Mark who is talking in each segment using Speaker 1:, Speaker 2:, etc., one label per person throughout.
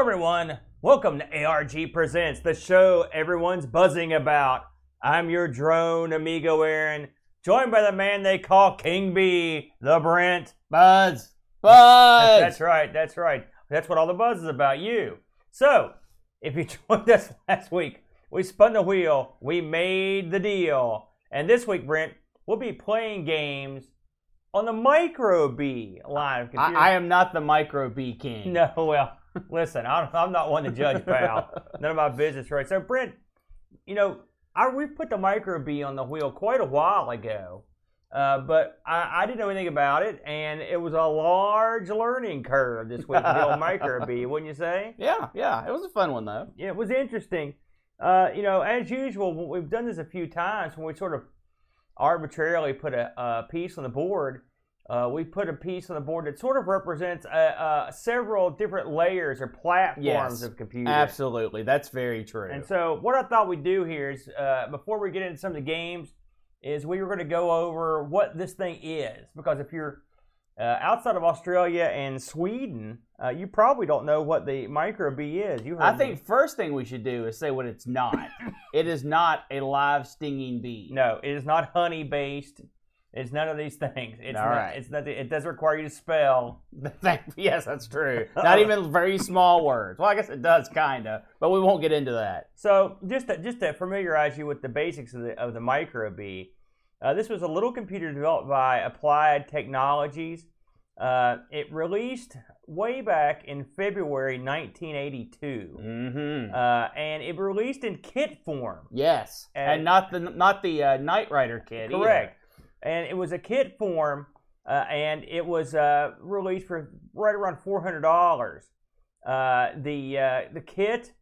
Speaker 1: Hello, everyone. Welcome to ARG Presents, the show everyone's buzzing about. I'm your drone amigo, Aaron, joined by the man they call King B, the Brent.
Speaker 2: Buzz. Buzz.
Speaker 1: That's right. That's right. That's what all the buzz is about. You. So, if you joined us last week, we spun the wheel. We made the deal. And this week, Brent, we'll be playing games on the Microbee live
Speaker 2: I. I am not the Microbee king.
Speaker 1: No, well, listen, I'm, I'm not one to judge, pal. None of my business, right? So, Brent, you know, I we put the Microbee on the wheel quite a while ago, uh, but I, I didn't know anything about it, and it was a large learning curve this week, the old Microbee, wouldn't you say?
Speaker 2: Yeah, yeah. It was a fun one though.
Speaker 1: Yeah, it was interesting. Uh, you know, as usual, we've done this a few times when we sort of arbitrarily put a, a piece on the board. Uh, we put a piece on the board that sort of represents uh, uh, several different layers or platforms
Speaker 2: Yes,
Speaker 1: of computers.
Speaker 2: Absolutely. That's very true.
Speaker 1: And so, what I thought we'd do here is, uh, before we get into some of the games, is we were going to go over what this thing is. Because if you're uh, outside of Australia and Sweden, uh, you probably don't know what the Microbee is. You
Speaker 2: I
Speaker 1: me.
Speaker 2: think first thing we should do is say what it's not. it is not a live stinging bee.
Speaker 1: no, it is not honey based. It's none of these things. It's
Speaker 2: All
Speaker 1: not,
Speaker 2: right.
Speaker 1: It's not. It doesn't require you to spell.
Speaker 2: yes, that's true. Not even very small words. Well, I guess it does kinda, but we won't get into that.
Speaker 1: So just to, just to familiarize you with the basics of the of the Microbee, uh, this was a little computer developed by Applied Technologies. Uh, it released way back in February 1982,
Speaker 2: Mm-hmm.
Speaker 1: uh, and it released in kit form.
Speaker 2: yes,
Speaker 1: and-
Speaker 2: and, not the not the uh, Knight Rider kid. either.
Speaker 1: And it was a kit form, uh, and it was uh, released for right around four hundred dollars. Uh, the uh, the kit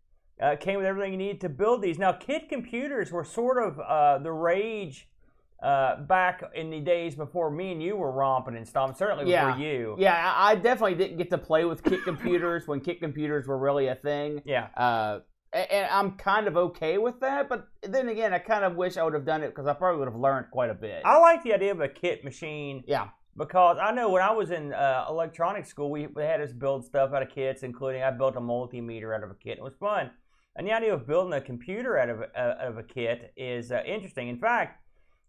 Speaker 1: uh, came with everything you needed to build these. Now, kit computers were sort of uh, the rage uh, back in the days before me and you were romping and stuff. Certainly
Speaker 2: Yeah.
Speaker 1: before you.
Speaker 2: Yeah, I definitely didn't get to play with kit computers when kit computers were really a thing.
Speaker 1: Yeah.
Speaker 2: Uh, and I'm kind of okay with that, but then again, I kind of wish I would have done it because I probably would have learned quite a bit.
Speaker 1: I like the idea of a kit machine.
Speaker 2: Yeah.
Speaker 1: Because I know when I was in uh, electronics school, we, we had us build stuff out of kits, including I built a multimeter out of a kit. It was fun. And the idea of building a computer out of, a- out of a kit is uh, interesting. In fact,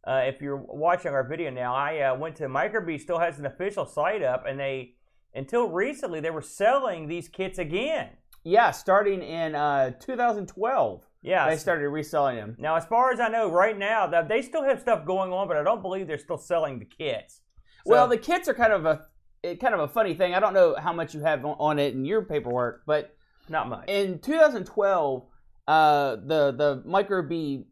Speaker 1: uh, if you're watching our video now, I uh, went to Microbee, still has an official site up, and they, until recently, they were selling these kits again.
Speaker 2: Yeah, starting in uh, 2012,
Speaker 1: Yeah.
Speaker 2: they started reselling them.
Speaker 1: Now, as far as I know, right now, that they still have stuff going on, but I don't believe they're still selling the kits. So-
Speaker 2: well, the kits are kind of a it, kind of a funny thing. I don't know how much you have on, on it in your paperwork, but
Speaker 1: not much.
Speaker 2: in 2012, uh, the the Microbee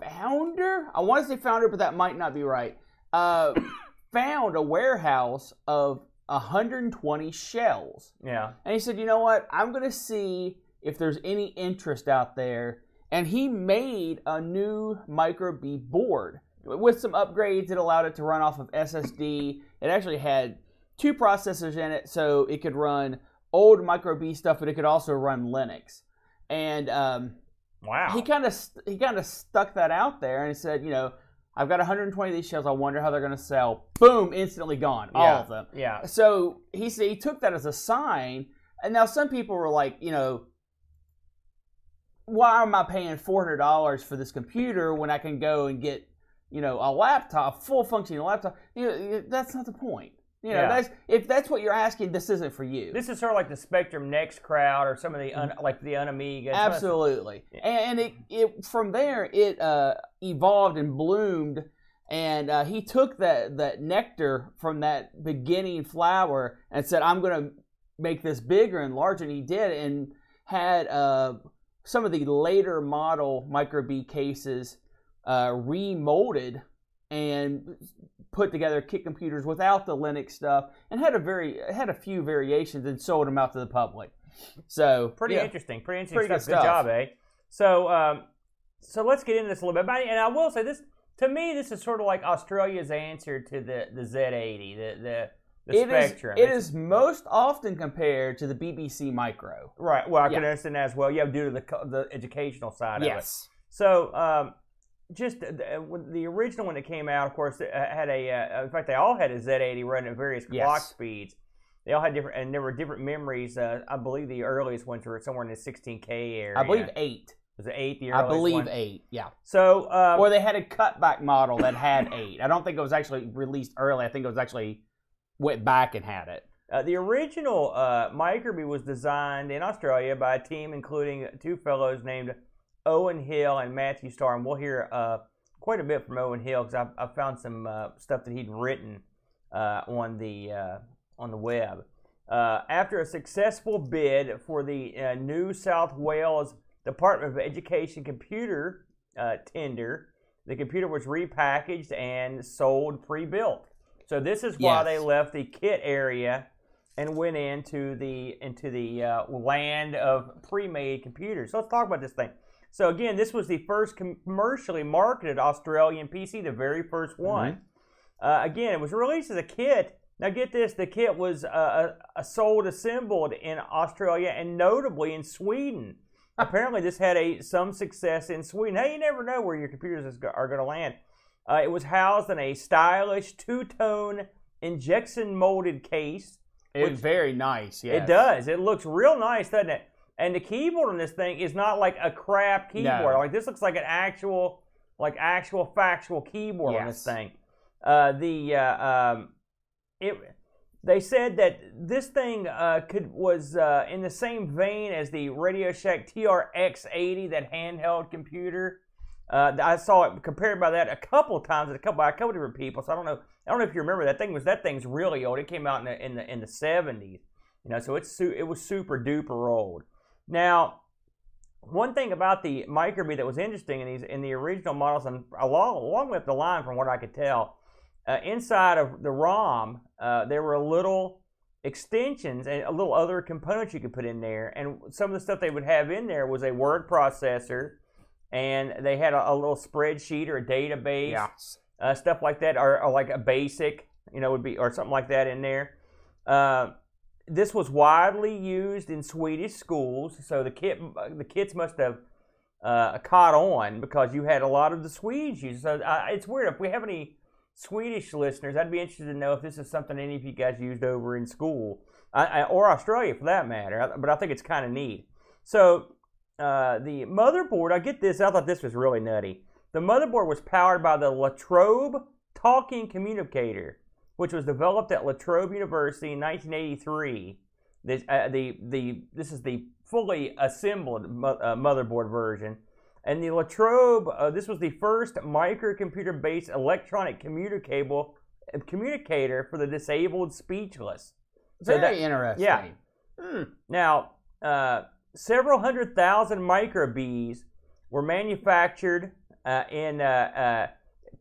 Speaker 2: founder, I want to say founder, but that might not be right. Uh, found a warehouse of 120 shells,
Speaker 1: yeah.
Speaker 2: and he said, "You know what? I'm going to see if there's any interest out there." And he made a new Microbee board with some upgrades that allowed it to run off of SSD. It actually had two processors in it, so it could run old Microbee stuff, but it could also run Linux. And um,
Speaker 1: Wow.
Speaker 2: he kind of he kind of stuck that out there, and he said, you know, I've got 120 of these shells. I wonder how they're going to sell. Boom! Instantly gone, all
Speaker 1: Yeah.
Speaker 2: of them.
Speaker 1: yeah.
Speaker 2: So he said he took that as a sign, and now some people were like, you know, why am I paying four hundred dollars for this computer when I can go and get, you know, a laptop, full functioning laptop? You know, that's not the point. You know,
Speaker 1: Yeah.
Speaker 2: that's if that's what you're asking, this isn't for you.
Speaker 1: This is sort of like the Spectrum Next crowd or some of the un, like the Unamiga. Some of the-
Speaker 2: Absolutely,
Speaker 1: Yeah.
Speaker 2: and it, it from there it uh, evolved and bloomed, and uh, he took that that nectar from that beginning flower and said, "I'm going to make this bigger and larger," and he did, and had uh, some of the later model Microbee cases uh, remolded and put together kit computers without the Linux stuff, and had a very had a few variations and sold them out to the public. So
Speaker 1: Pretty
Speaker 2: yeah.
Speaker 1: interesting. Pretty interesting
Speaker 2: Pretty
Speaker 1: stuff.
Speaker 2: good
Speaker 1: Good, job, eh? So, um, so let's get into this a little bit. And I will say this: to me, this is sort of like Australia's answer to the the Z80, the the, the
Speaker 2: It is.
Speaker 1: Spectrum.
Speaker 2: It
Speaker 1: It's-
Speaker 2: is most often compared to the BBC Micro.
Speaker 1: right. Well, I can
Speaker 2: Yeah.
Speaker 1: understand that as well. Yeah, due to the the educational side of it.
Speaker 2: Yes.
Speaker 1: So, um, just the, the- the original one that came out, of course, had a. Uh, in fact, they all had a Z80 running at various clock
Speaker 2: Yes.
Speaker 1: speeds. they all had different, and there were different memories. Uh, I believe the earliest ones were somewhere in the 16K area.
Speaker 2: I believe eight.
Speaker 1: was it eight. The
Speaker 2: I believe
Speaker 1: one?
Speaker 2: eight. Yeah.
Speaker 1: So, uh,
Speaker 2: Or they had a cutback model that had eight. I don't think it was actually released early. I think it was actually went back and had it.
Speaker 1: Uh, the original uh, Microbee was designed in Australia by a team including two fellows named Owen Hill and Matthew Starr, and we'll hear uh, quite a bit from Owen Hill because I, I found some uh, stuff that he'd written uh, on the uh, on the web. Uh, after a successful bid for the uh, New South Wales Department of Education computer uh, tender, the computer was repackaged and sold pre-built. So this is why
Speaker 2: Yes.
Speaker 1: they left the kit area and went into the into the uh, land of pre-made computers. So let's talk about this thing. So again, this was the first commercially marketed Australian PC, the very first one. Uh, again, it was released as a kit. Now get this: the kit was uh, sold assembled in Australia and notably in Sweden. Apparently, this had a some success in Sweden. Hey, you never know where your computers is, go- are going to land. Uh, it was housed in a stylish two-tone injection molded case.
Speaker 2: It
Speaker 1: Which-
Speaker 2: very nice. Yes.
Speaker 1: It does. It looks real nice, doesn't it? And the keyboard on this thing is not like a crap keyboard.
Speaker 2: No.
Speaker 1: Like this looks like an actual, like actual factual keyboard on this thing. Uh, the uh, um, it. They said that this thing uh, could was uh, in the same vein as the Radio Shack TRS-80, that handheld computer. Uh, I saw it compared by that a couple of times, a couple by a couple different people. So I don't know. I don't know if you remember that thing was that thing's really old. It came out in the in the in the 70s. You know, so it's su- it was super duper old. Now, one thing about the Microbee that was interesting in these in the original models and along along with the line, from what I could tell, uh, inside of the ROM, uh, there were little extensions and a little other components you could put in there. And some of the stuff they would have in there was a word processor, and they had a, a little spreadsheet or a database
Speaker 2: Yeah.
Speaker 1: uh, stuff like that, or, or like a basic, you know, would be or something like that in there. This was widely used in Swedish schools, so the kit the kits must have uh, caught on because you had a lot of the Swedes use. So uh, it's weird if we have any Swedish listeners. I'd be interested to know if this is something any of you guys used over in school, I, I, or Australia for that matter. But I think it's kind of neat. So uh, the motherboard, I get this. I thought this was really nutty. The motherboard was powered by the Latrobe Talking Communicator, which was developed at La Trobe University in 1983. This, uh, the, the, this is the fully assembled mo- uh, motherboard version. And the Latrobe, uh, this was the first microcomputer-based electronic communicable uh, communicator for the disabled speechless. So
Speaker 2: Very
Speaker 1: that-
Speaker 2: interesting.
Speaker 1: yeah.
Speaker 2: Hmm.
Speaker 1: Now, uh, several hundred thousand microbees were manufactured uh, in uh, uh,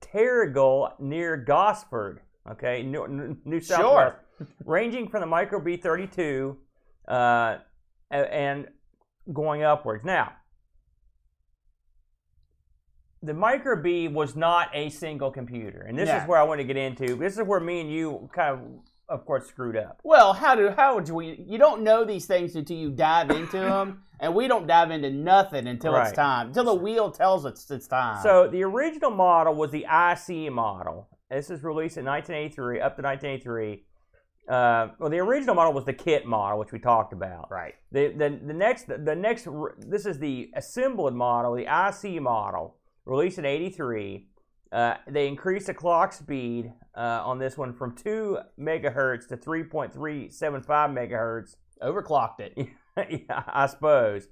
Speaker 1: Terrigal near Gosford, okay, New, New- South
Speaker 2: Sure.
Speaker 1: Ranging from the Micro B32 uh, and going upwards. Now, the Microbee was not a single computer, and this
Speaker 2: Yeah.
Speaker 1: is where I want to get into. This is where me and you kind of, of course, screwed up.
Speaker 2: Well, how do how would we? You don't know these things until you dive into them, and we don't dive into nothing until
Speaker 1: Right.
Speaker 2: it's time. Until the wheel tells us it's time.
Speaker 1: So the original model was the IC model. This is released in 1983, up to 1983. Uh, well, the original model was the kit model, which we talked about.
Speaker 2: right.
Speaker 1: The, the, the next, the next, this is the assembled model, the IC model, released in 83. Uh, they increased the clock speed uh, on this one from 2 megahertz to 3.375 megahertz.
Speaker 2: Overclocked it.
Speaker 1: yeah, I suppose.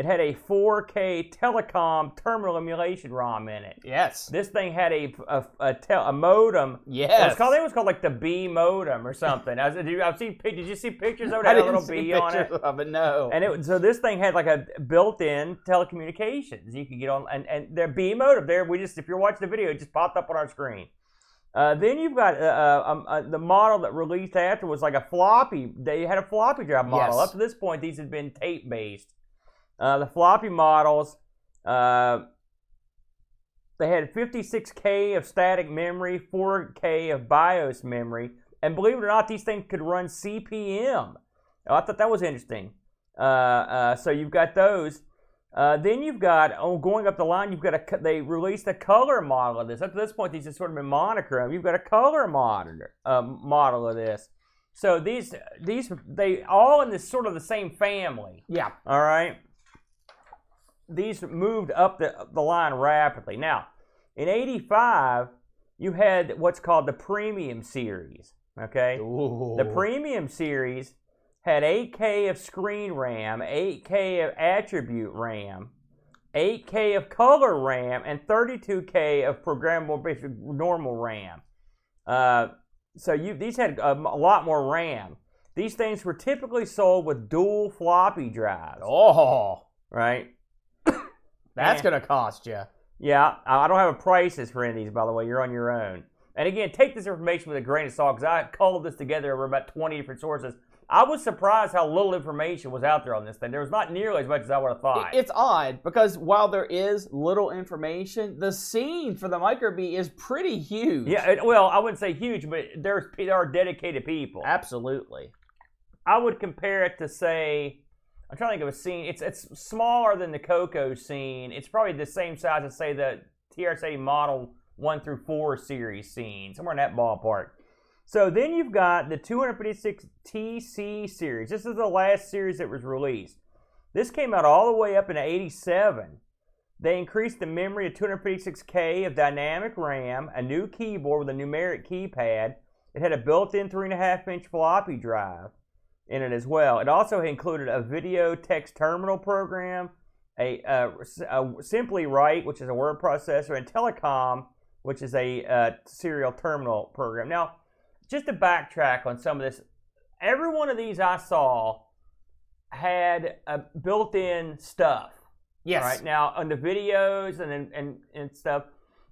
Speaker 1: It had a 4K telecom terminal emulation ROM in it.
Speaker 2: Yes.
Speaker 1: This thing had a a, a, tel- a modem.
Speaker 2: Yes.
Speaker 1: It's called, it was called like the B modem or something. I, was- did you, I've seen, did you see pictures of it? It
Speaker 2: I
Speaker 1: had
Speaker 2: didn't
Speaker 1: little
Speaker 2: see
Speaker 1: B on it.
Speaker 2: pictures of it. No.
Speaker 1: And it so this thing had like a built-in telecommunications. You could get on and and their B modem there. We just if you're watching the video, it just popped up on our screen. Uh, then you've got uh, uh, um, uh, the model that released after was like a floppy. They had a floppy drive model.
Speaker 2: Yes.
Speaker 1: Up to this point, these had been tape-based. Uh, the floppy models, uh, they had 56k of static memory, 4k of BIOS memory, and believe it or not, these things could run CPM. Oh, I thought that was interesting. Uh, uh, so you've got those. Uh, then you've got oh, going up the line. You've got a they released a color model of this. Up to this point, these have sort of been monochrome. You've got a color monitor uh, model of this. So these these they all in this sort of the same family.
Speaker 2: Yeah.
Speaker 1: All right. These moved up the the line rapidly. Now, in '85, you had what's called the Premium Series. Okay. The Premium Series had 8K of screen RAM, 8K of attribute RAM, 8K of color RAM, and 32K of programmable basic normal RAM. Uh, so you these had a, a lot more RAM. These things were typically sold with dual floppy drives,
Speaker 2: Oh,
Speaker 1: right?
Speaker 2: That's
Speaker 1: Yeah.
Speaker 2: gonna cost you.
Speaker 1: Yeah, I don't have a prices for any of these, by the way. You're on your own. And again, take this information with a grain of salt because I culled this together over about 20 different sources. I was surprised how little information was out there on this thing. There was not nearly as much as I would have thought.
Speaker 2: It's odd because while there is little information, the scene for the Microbee is pretty huge.
Speaker 1: yeah, it- well, I wouldn't say huge, but there's there are dedicated people.
Speaker 2: absolutely.
Speaker 1: I would compare it to say, I'm trying to think of a scene. It's it's smaller than the Coco scene. It's probably the same size as say the TRS-80 Model One through Four series scene, somewhere in that ballpark. So then you've got the 256 TC series. This is the last series that was released. This came out all the way up into 87. They increased the memory to 256K of dynamic RAM, a new keyboard with a numeric keypad. It had a and a half inch floppy drive in it as well. It also included a video text terminal program, a, uh, a Simply Write, which is a word processor, and Telecom, which is a uh, serial terminal program. Now, just to backtrack on some of this, every one of these I saw had a built-in stuff.
Speaker 2: Yes.
Speaker 1: Right now on the videos and, and and stuff,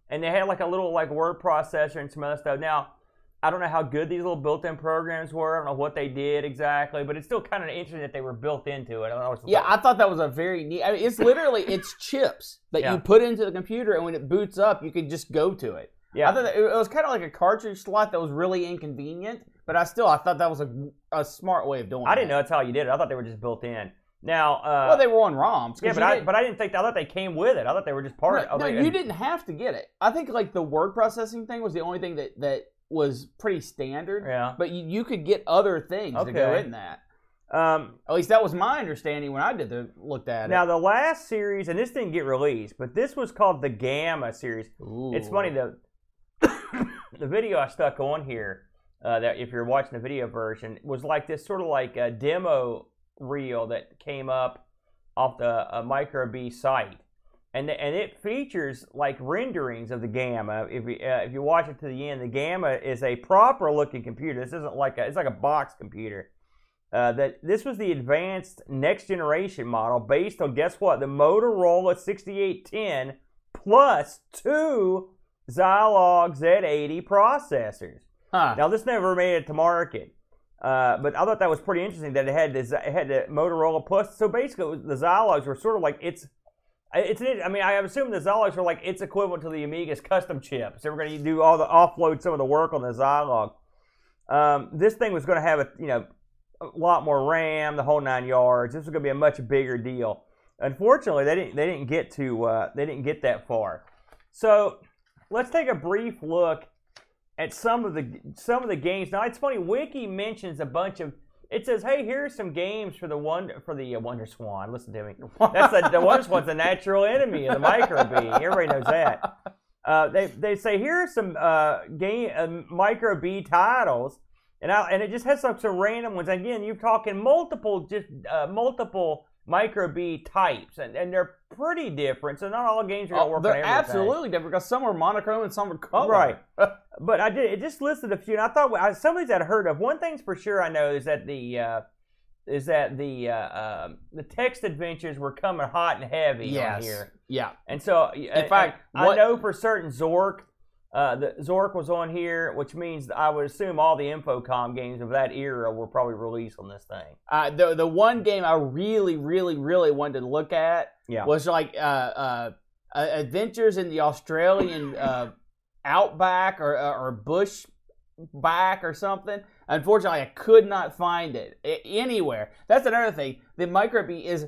Speaker 1: and they had like a little like word processor and some other stuff. Now, I don't know how good these little built-in programs were. I don't know what they did exactly, but it's still kind of interesting that they were built into it. I don't know what's
Speaker 2: Yeah, I thought that was a very neat. I mean, it's literally it's chips that
Speaker 1: Yeah.
Speaker 2: you put into the computer, and when it boots up, you can just go to it.
Speaker 1: yeah.
Speaker 2: I thought that it was kind of like a cartridge slot that was really inconvenient, but I still I thought that was a, a smart way of doing. It.
Speaker 1: I didn't
Speaker 2: it.
Speaker 1: know that's how you did it. I thought they were just built in. Now, uh,
Speaker 2: Well, they were on ROMs.
Speaker 1: yeah, but I
Speaker 2: didn't-
Speaker 1: but I didn't think I thought they came with it. I thought they were just part
Speaker 2: no,
Speaker 1: of.
Speaker 2: no,
Speaker 1: it.
Speaker 2: you didn't have to get it. I think like the word processing thing was the only thing that that was pretty standard.
Speaker 1: Yeah.
Speaker 2: But you, you could get other things to go in that.
Speaker 1: Um,
Speaker 2: At least that was my understanding when I did the looked at
Speaker 1: now
Speaker 2: it.
Speaker 1: Now the last series, and this didn't get released, but this was called the Gamma series. It's funny the the video I stuck on here. Uh, that if you're watching the video version was like this sort of like a demo reel that came up off the uh, Microbee site, and and it features like renderings of the Gamma. If you uh, if you watch it to the end, the Gamma is a proper looking computer. This isn't like a it's like a box computer. Uh, that this was the advanced next generation model based on guess what the Motorola 6810 plus two Zilog Z80 processors.
Speaker 2: Huh.
Speaker 1: Now this never made it to market, uh, but I thought that was pretty interesting that it had the, it had the Motorola plus. So basically, it was, the Zilogs were sort of like it's. It's. I mean, I assume the Zilogs were like it's equivalent to the Amiga's custom chips. They were going to do all the offload some of the work on the Zilog. Um, this thing was going to have a you know a lot more RAM, the whole nine yards. This was going to be a much bigger deal. Unfortunately, they didn't they didn't get to uh, they didn't get that far. So let's take a brief look at some of the some of the games. Now it's funny. Wiki mentions a bunch of. It says, "Hey, here's some games for the wonder for the uh, Wonder Swan." Listen to me. That's the, the Wonder Swan's the natural enemy of the Microbee. Everybody knows that. Uh, they they say here are some uh, game uh, Microbee titles, and I, and it just has some some random ones. Again, you're talking multiple just uh, multiple Microbee types, and, and they're pretty different. So not all games are gonna
Speaker 2: Oh,
Speaker 1: work
Speaker 2: they're absolutely different because some are monochrome and some are color.
Speaker 1: Right. But I did. It just listed a few, and I thought I, some of these I'd heard of. One thing's for sure I know is that the uh, is that the uh, um the text adventures were coming hot and heavy on
Speaker 2: Yes.
Speaker 1: here,
Speaker 2: Yeah.
Speaker 1: and so in
Speaker 2: fact,
Speaker 1: I,
Speaker 2: what-
Speaker 1: know for certain Zork. Uh, the Zork was on here, which means I would assume all the Infocom games of that era were probably released on this thing.
Speaker 2: Uh, the the one game I really, really, really wanted to look at
Speaker 1: Yeah.
Speaker 2: was like uh, uh, uh, adventures in the Australian uh, outback or uh, or bush back or something. Unfortunately, I could not find it anywhere. That's another thing. The Microbee is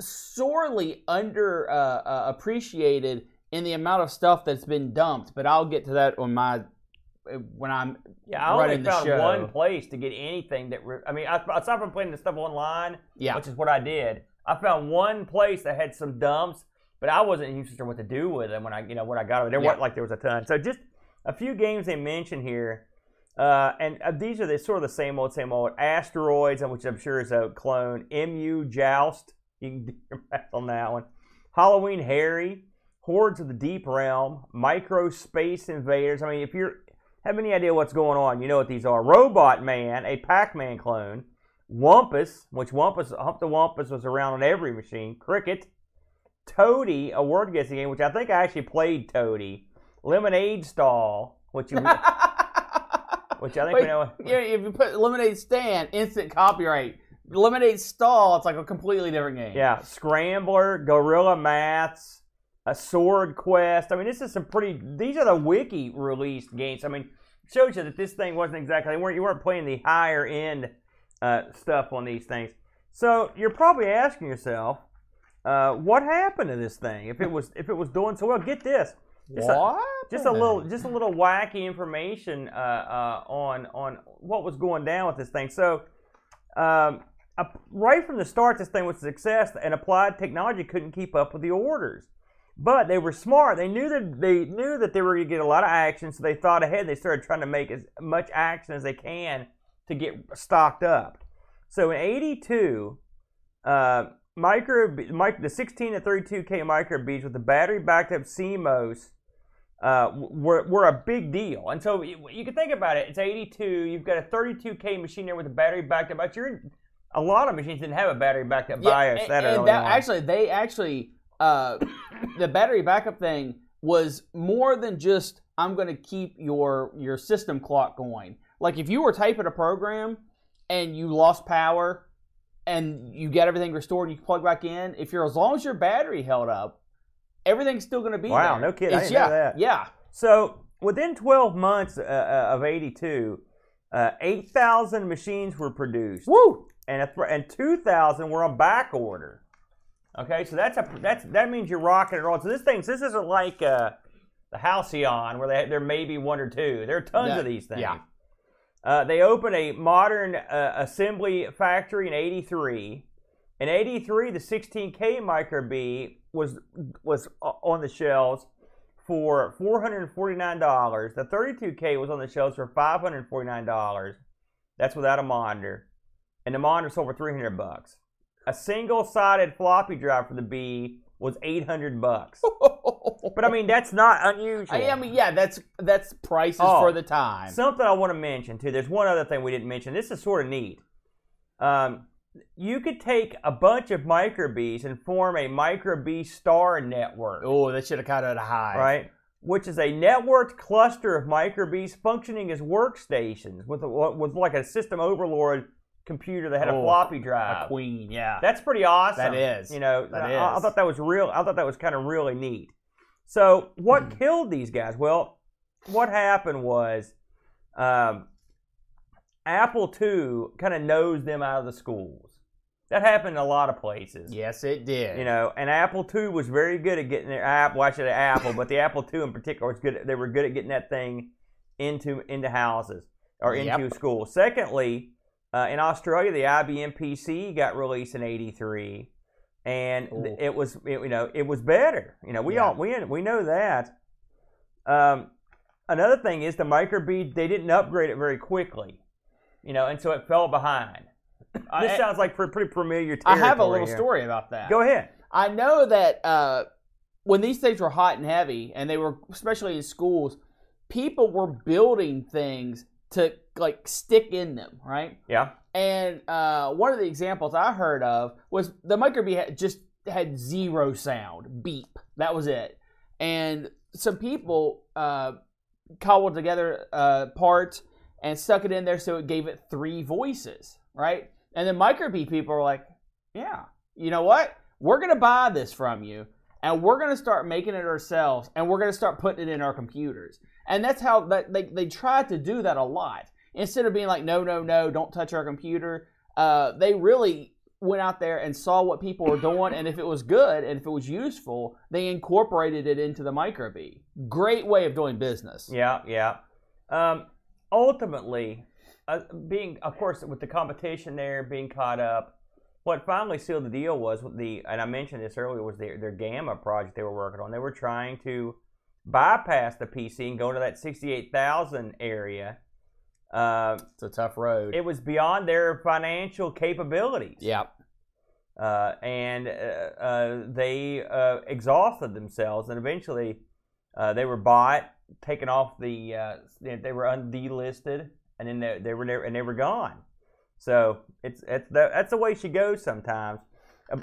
Speaker 2: sorely under uh, uh, appreciated in the amount of stuff that's been dumped. But I'll get to that on my when I'm
Speaker 1: Yeah, I only
Speaker 2: running the
Speaker 1: found
Speaker 2: show.
Speaker 1: one place to get anything that. Re- I mean, I- aside from playing the stuff online,
Speaker 2: yeah.
Speaker 1: which is what I did, I found one place that had some dumps, but I wasn't even sure what to do with them when I, you know, when I got them. There
Speaker 2: Yeah.
Speaker 1: wasn't like there was a ton. So just a few games they mentioned here, uh, and uh, these are the sort of the same old, same old. Asteroids, which I'm sure is a clone. Mu Joust, you can do your math on that one. Halloween Harry, Hordes of the Deep Realm, Micro Space Invaders. I mean, if you have any idea what's going on, you know what these are. Robot Man, a Pac-Man clone. Wumpus, which Wumpus, Hump the Wumpus was around on every machine. Cricket. Toady, a word guessing game, which I think I actually played Toady. Lemonade Stall, which you, which I think
Speaker 2: Wait,
Speaker 1: we know.
Speaker 2: yeah, if you put Lemonade Stand, instant copyright. Lemonade Stall, it's like a completely different game.
Speaker 1: Yeah, Scrambler, Gorilla Maths, a Sword Quest. I mean, this is some pretty. These are the wiki released games. I mean, shows you that this thing wasn't exactly. They weren't you weren't playing the higher end uh, stuff on these things. So you're probably asking yourself, uh, what happened to this thing? If it was if it was doing so well, get this. Just a-
Speaker 2: What?
Speaker 1: just a little just a little wacky information uh, uh, on on what was going down with this thing. So, um, right from the start, this thing was a success, and Applied Technology couldn't keep up with the orders. But they were smart. They knew that they knew that they were going to get a lot of action, so they thought ahead. They started trying to make as much action as they can to get stocked up. So in '82, uh, micro, mic- the 16 to 32k micro beads with the battery backed up CMOS uh, were, were a big deal. And so you, you can think about it. It's 82. You've got a 32k machine there with a battery backed up. But you're a lot of machines didn't have a battery backed up BIOS
Speaker 2: and,
Speaker 1: that
Speaker 2: and
Speaker 1: early
Speaker 2: that-
Speaker 1: on.
Speaker 2: actually they actually uh, the battery backup thing was more than just I'm going to keep your your system clock going. Like if you were typing a program and you lost power and you get everything restored and you plug back in, if you're as long as your battery held up, everything's still going to be
Speaker 1: Wow,
Speaker 2: there.
Speaker 1: no kidding. I
Speaker 2: It's-
Speaker 1: didn't know
Speaker 2: yeah,
Speaker 1: that.
Speaker 2: Yeah.
Speaker 1: So within 12 months uh, uh, of 82, uh, 8,000 machines were produced.
Speaker 2: Woo!
Speaker 1: and a th- and two thousand were on back order. Okay, so that's a that's that means you're rocking and rolling. So this thing, this isn't like uh, the Halcyon where they, there may be one or two. There are tons
Speaker 2: Yeah,
Speaker 1: of these things.
Speaker 2: yeah.
Speaker 1: Uh, they opened a modern uh, assembly factory in '83. In '83, the 16K Microbee was was on the shelves for $449. The 32K was on the shelves for $549. That's without a monitor and the monitor sold for 300 bucks. A single-sided floppy drive for the B was 800 bucks. But I mean, that's not unusual.
Speaker 2: I, I mean, yeah, that's that's prices
Speaker 1: Oh.
Speaker 2: for the time.
Speaker 1: Something I want to mention too. There's one other thing we didn't mention. This is sort of neat. Um, you could take a bunch of microbees and form a Microbee star network,
Speaker 2: oh, they should have out a high.
Speaker 1: right? Which is a networked cluster of microbees functioning as workstations with a, with like a system overlord computer that had a
Speaker 2: Oh,
Speaker 1: floppy
Speaker 2: A
Speaker 1: drive.
Speaker 2: queen, yeah.
Speaker 1: That's pretty awesome.
Speaker 2: That is.
Speaker 1: You know,
Speaker 2: That
Speaker 1: I, I thought that was real. I thought that was kind of really neat. So, what
Speaker 2: Hmm.
Speaker 1: killed these guys? Well, what happened was um, Apple II kind of nosed them out of the schools. That happened in a lot of places.
Speaker 2: yes, it did.
Speaker 1: You know, and Apple II was very good at getting their app. Well, I should Apple, but the Apple II in particular was good. At, they were good at getting that thing into into houses or into
Speaker 2: Yep.
Speaker 1: schools. Secondly, uh, in Australia, the IBM PC got released in '83, and th- it was it, you know it was better. You know, we
Speaker 2: Yeah.
Speaker 1: all we we know that. Um, another thing is the microbead they didn't upgrade it very quickly. You know, and so it fell behind.
Speaker 2: I-
Speaker 1: This sounds like pre- pretty familiar
Speaker 2: I have a little
Speaker 1: here.
Speaker 2: story about that.
Speaker 1: Go ahead.
Speaker 2: I know that uh, when these things were hot and heavy, and they were especially in schools, people were building things to like stick in them, right?
Speaker 1: Yeah.
Speaker 2: And uh, one of the examples I heard of was the microbead had just had zero sound, beep. That was it. And some people uh, cobbled together uh, parts and stuck it in there so it gave it three voices, right? And then microbead people were like, "Yeah, you know what? We're gonna buy this from you, and we're gonna start making it ourselves, and we're gonna start putting it in our computers." And that's how that they they tried to do that a lot instead of being like, "No, no, no, don't touch our computer." Uh, they really went out there and saw what people were doing, and if it was good and if it was useful, they incorporated it into the Microbee. Great way of doing business.
Speaker 1: Yeah, yeah. Um, ultimately, uh, being of course with the competition there being caught up, what finally sealed the deal was the and I mentioned this earlier was their their Gamma project they were working on. They were trying to bypass the PC and go to that sixty eight thousand area. Uh,
Speaker 2: It's a tough road.
Speaker 1: it was beyond their financial capabilities.
Speaker 2: yep.
Speaker 1: uh, and uh, uh, they uh, exhausted themselves, and eventually uh, they were bought, taken off the, uh, they were undelisted, and then they, they were never, and they were gone. So it's, it's the, that's the way she goes sometimes.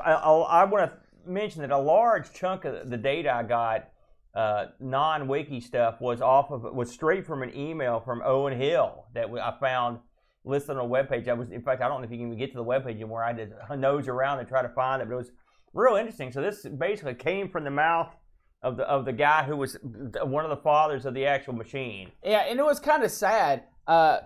Speaker 1: I, I, I want to mention that a large chunk of the data I got, uh, non-wiki stuff, was off of was straight from an email from Owen Hill that I found listed on a webpage. I was, in fact, I don't know if you can even get to the webpage anymore. I did nose around and try to find it, but it was real interesting. So this basically came from the mouth of the of the guy who was one of the fathers of the actual machine.
Speaker 2: Yeah, and it was kind of sad. Uh,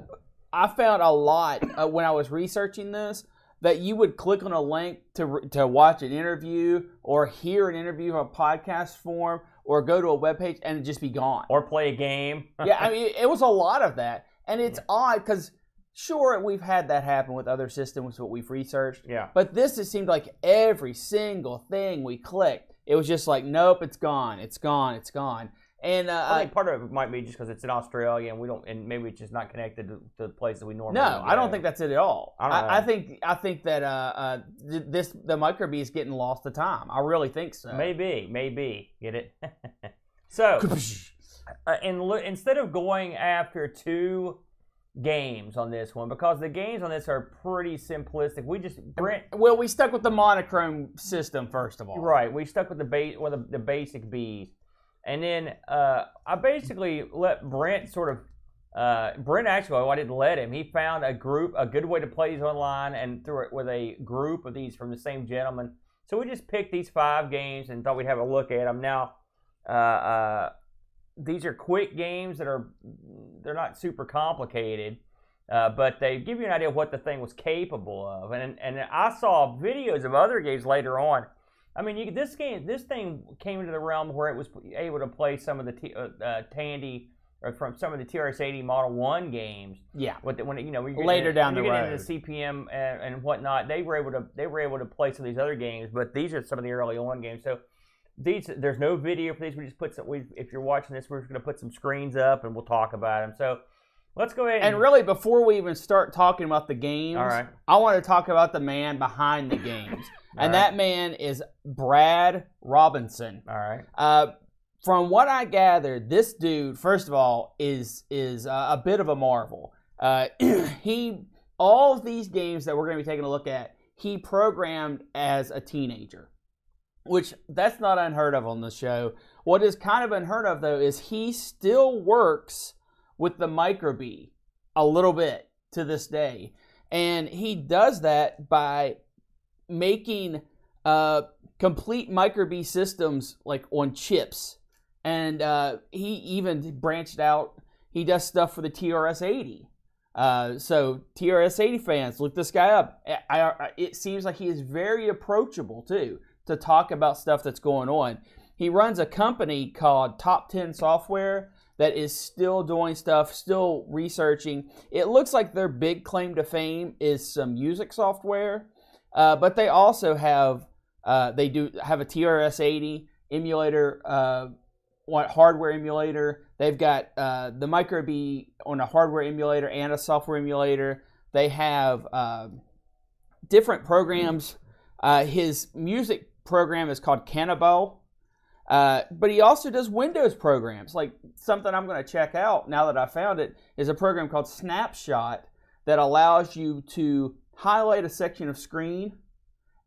Speaker 2: I found a lot uh, when I was researching this that you would click on a link to to watch an interview or hear an interview on a podcast form or go to a webpage and just be gone.
Speaker 1: Or play a game.
Speaker 2: yeah, I mean, it was a lot of that, and it's odd because sure we've had that happen with other systems what we've researched,
Speaker 1: yeah.
Speaker 2: but this it seemed like every single thing we clicked, it was just like, nope, it's gone, it's gone, it's gone, and uh,
Speaker 1: I think part of it might be just because it's in Australia and we don't, and maybe it's just not connected to, to the places that we normally.
Speaker 2: No, I don't think that's it at all.
Speaker 1: I
Speaker 2: I,
Speaker 1: don't
Speaker 2: I, think I think that uh, uh, this the microbee is getting lost to time. I really think so.
Speaker 1: Maybe, maybe get it. so, uh, and instead of going after two games on this one, because the games on this are pretty simplistic, we just Brent.
Speaker 2: Well, we stuck with the monochrome system first of all.
Speaker 1: Right, we stuck with the base, of the, the basic B's, and then uh, I basically let Brent sort of. Uh, Brent actually, I didn't let him. He found a group, a good way to play these online, and through it with a group of these from the same gentleman. So we just picked these five games and thought we'd have a look at them. Now, uh, uh, these are quick games that are they're not super complicated, uh, but they give you an idea of what the thing was capable of. And and I saw videos of other games later on. I mean, you, this game, this thing came into the realm where it was able to play some of the T, uh, uh, Tandy or from some of the TRS-80 Model One games.
Speaker 2: Yeah.
Speaker 1: With the, when it, you know when
Speaker 2: Later
Speaker 1: getting,
Speaker 2: down
Speaker 1: when
Speaker 2: the road.
Speaker 1: into CPM and, and whatnot, they were able to they were able to play some of these other games. But these are some of the early on games. So these there's no video for these. We just put some. We, if you're watching this, we're just going to put some screens up and we'll talk about them. So let's go ahead.
Speaker 2: And really, before we even start talking about the games,
Speaker 1: right.
Speaker 2: I want to talk about the man behind the games, and
Speaker 1: right.
Speaker 2: that man is Brad Robinson.
Speaker 1: all right.
Speaker 2: Uh, from what I gathered, this dude, first of all, is is uh, a bit of a marvel. Uh, he all of these games that we're going to be taking a look at, he programmed as a teenager, which that's not unheard of on the show. What is kind of unheard of though is he still works with the microbee a little bit to this day, and he does that by making uh, complete microbee systems like on chips. And uh, he even branched out. He does stuff for the trs-80 uh, so trs-80 fans look this guy up. I, I, it seems like he is very approachable too to talk about stuff that's going on. He runs a company called top 10 software that is still doing stuff still researching it looks like their big claim to fame is some music software uh, but they also have uh, they do have a TRS-80 emulator, uh, hardware emulator. They've got uh, the microbee on a hardware emulator and a software emulator. They have uh, different programs. Uh, his music program is called Cantabile. Uh, but he also does Windows programs. Like something I'm going to check out now that I found it is a program called Snapshot that allows you to highlight a section of screen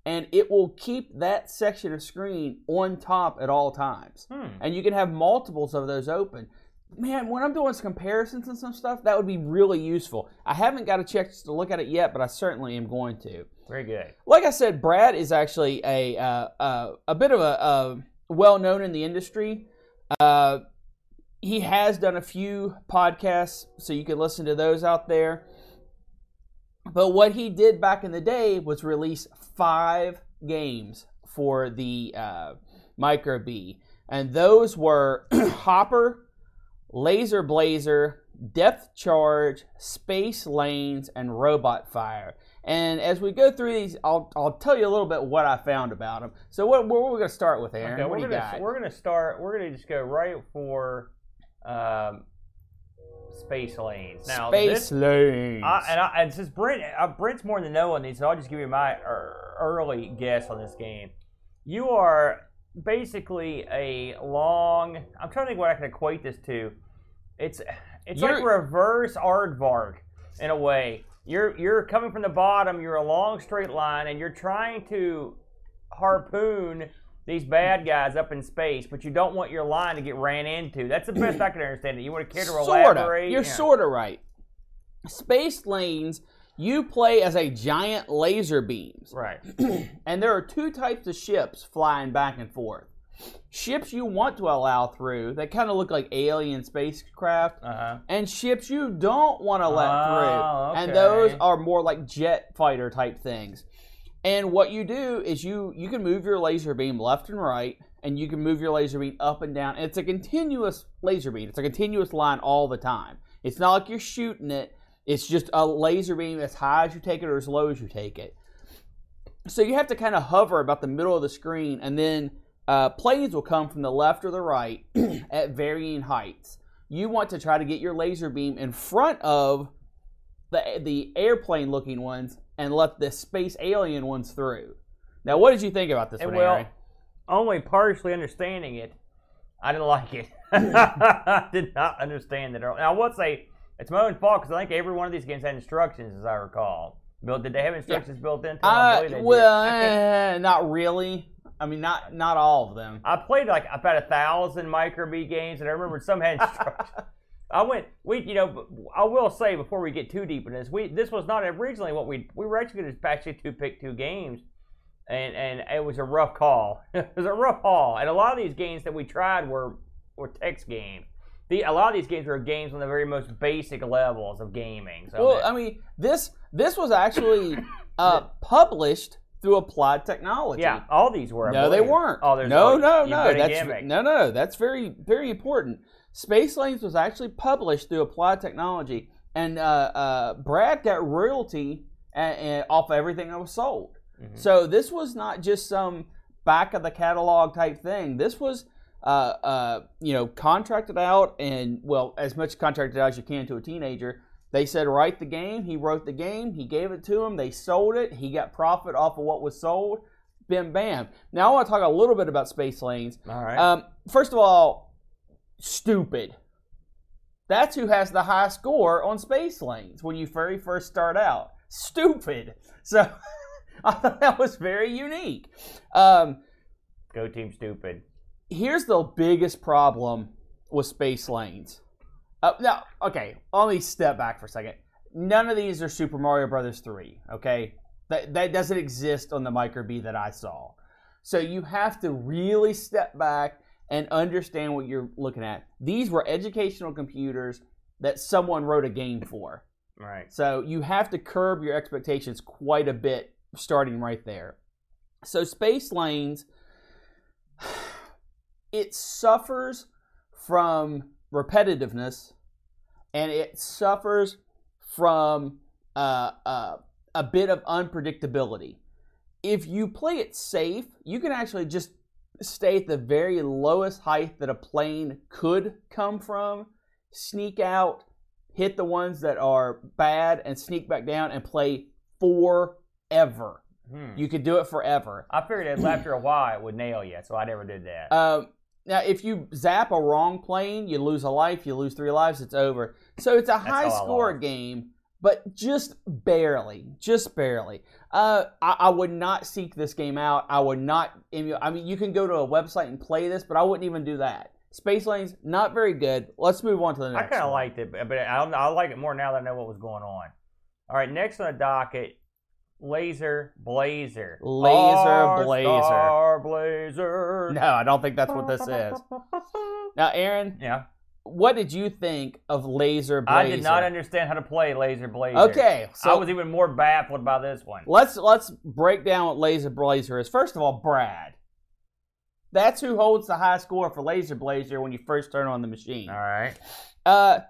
Speaker 2: and it will keep that section of screen on top at all times.
Speaker 1: Hmm.
Speaker 2: And you can have multiples of those open. Man, when I'm doing some comparisons and some stuff, that would be really useful. I haven't got a chance to look at it yet, but I certainly am going to.
Speaker 1: Very good.
Speaker 2: Like I said, Brad is actually a uh, uh, a bit of a, a well known in the industry. Uh, he has done a few podcasts, so you can listen to those out there. But what he did back in the day was release five games for the uh, Microbee, and those were Hopper, Laser Blazer, depth charge, space lanes, and robot fire. And as we go through these, I'll, I'll tell you a little bit what I found about them. So what, what are going to start with, Aaron?
Speaker 1: Okay,
Speaker 2: what
Speaker 1: we're
Speaker 2: do
Speaker 1: gonna we're gonna start. We're gonna just go right for um, space lanes. Now
Speaker 2: space
Speaker 1: this,
Speaker 2: lanes.
Speaker 1: I, and, I, and since Brent, uh, Brent's more than the know on these, so I'll just give you my er, early guess on this game. You are basically a long. I'm trying to think what I can equate this to. It's it's like
Speaker 2: You're-
Speaker 1: reverse aardvark in a way. You're you're coming from the bottom. You're a long straight line, and you're trying to harpoon these bad guys up in space, but you don't want your line to get ran into. That's the best I can understand it. You want to care to
Speaker 2: sorta.
Speaker 1: elaborate?
Speaker 2: You're
Speaker 1: Yeah.
Speaker 2: sorta right. Space lanes. You play as a giant laser beams.
Speaker 1: right.
Speaker 2: And there are two types of ships flying back and forth. Ships you want to allow through that kind of look like alien spacecraft,
Speaker 1: Uh huh.
Speaker 2: and ships you don't want to let
Speaker 1: Oh,
Speaker 2: through. And those are more like jet fighter type things. And what you do is you you can move your laser beam left and right, and you can move your laser beam up and down. It's a continuous laser beam. It's a continuous line all the time. It's not like you're shooting it. It's just a laser beam as high as you take it or as low as you take it. So you have to kind of hover about the middle of the screen, and then uh, planes will come from the left or the right at varying heights. You want to try to get your laser beam in front of the the airplane looking ones and let the space alien ones through. Now, what did you think about this
Speaker 1: And
Speaker 2: one,
Speaker 1: well,
Speaker 2: Aaron?
Speaker 1: only partially understanding it, I didn't like it. I did not understand it. Now, I will say it's my own fault because I think every one of these games had instructions, as I recall. Built, did they have instructions built into them?
Speaker 2: Uh,
Speaker 1: believe they did.
Speaker 2: well, eh, not really. I mean, not not all of them.
Speaker 1: I played like about a thousand Microbee games, and I remember some had instructions. I went, we, you know, I will say before we get too deep in this, we this was not originally what we we were actually going to actually to pick two games, and and it was a rough call. it was a rough haul, and a lot of these games that we tried were were text games. The a lot of these games were games on the very most basic levels of gaming. So
Speaker 2: Well,
Speaker 1: that-
Speaker 2: I mean, this this was actually uh, published through Applied Technology.
Speaker 1: yeah, all these were. I
Speaker 2: No, they weren't.
Speaker 1: Oh, there's
Speaker 2: no, no, no. That's no, no. That's very, very important. Space Lanes was actually published through Applied Technology, and uh, uh, Brad got royalty a- a- off everything that was sold.
Speaker 1: Mhm.
Speaker 2: So this was not just some back of the catalog type thing. This was, uh, uh, you know, contracted out, and well, as much contracted out as you can to a teenager. They said write the game. He wrote the game. He gave it to him. They sold it. He got profit off of what was sold. Bim bam. Now I want to talk a little bit about Space Lanes.
Speaker 1: All right.
Speaker 2: Um, first of all, stupid. That's who has the high score on Space Lanes when you very first start out. Stupid. So I thought that was very unique. Um,
Speaker 1: Go team stupid.
Speaker 2: here's the biggest problem with Space Lanes. Uh, now, okay, let me step back for a second. None of these are Super Mario Brothers 3, okay? That, that doesn't exist on the Microbee that I saw. So you have to really step back and understand what you're looking at. These were educational computers that someone wrote a game for.
Speaker 1: Right.
Speaker 2: So you have to curb your expectations quite a bit starting right there. So Space Lanes it suffers from repetitiveness and it suffers from uh, uh, a bit of unpredictability. If you play it safe, you can actually just stay at the very lowest height that a plane could come from, sneak out, hit the ones that are bad, and sneak back down and play forever.
Speaker 1: Hmm.
Speaker 2: You could do it forever.
Speaker 1: I figured after a while it would nail you, so I never did that.
Speaker 2: Um, now, if you zap a wrong plane, you lose a life, you lose three lives, it's over. So it's a high score game, but just barely, just barely. Uh, I, I would not seek this game out. I would not. emu- I mean, you can go to a website and play this, but I wouldn't even do that. Space Lanes, not very good. Let's move on to the next.
Speaker 1: I kind of liked it, but but I, I like it more now that I know what was going on. All right, next on the docket, Laser Blazer.
Speaker 2: Laser
Speaker 1: All
Speaker 2: Blazer.
Speaker 1: Star Blazer.
Speaker 2: No, I don't think that's what this is. Now, Aaron,
Speaker 1: Yeah,
Speaker 2: what did you think of Laser Blazer?
Speaker 1: I did not understand how to play Laser Blazer.
Speaker 2: Okay, so
Speaker 1: I was even more baffled by this one.
Speaker 2: Let's let's break down what Laser Blazer is. First of all, Brad. That's who holds the high score for Laser Blazer when you first turn on the machine.
Speaker 1: All right.
Speaker 2: Uh,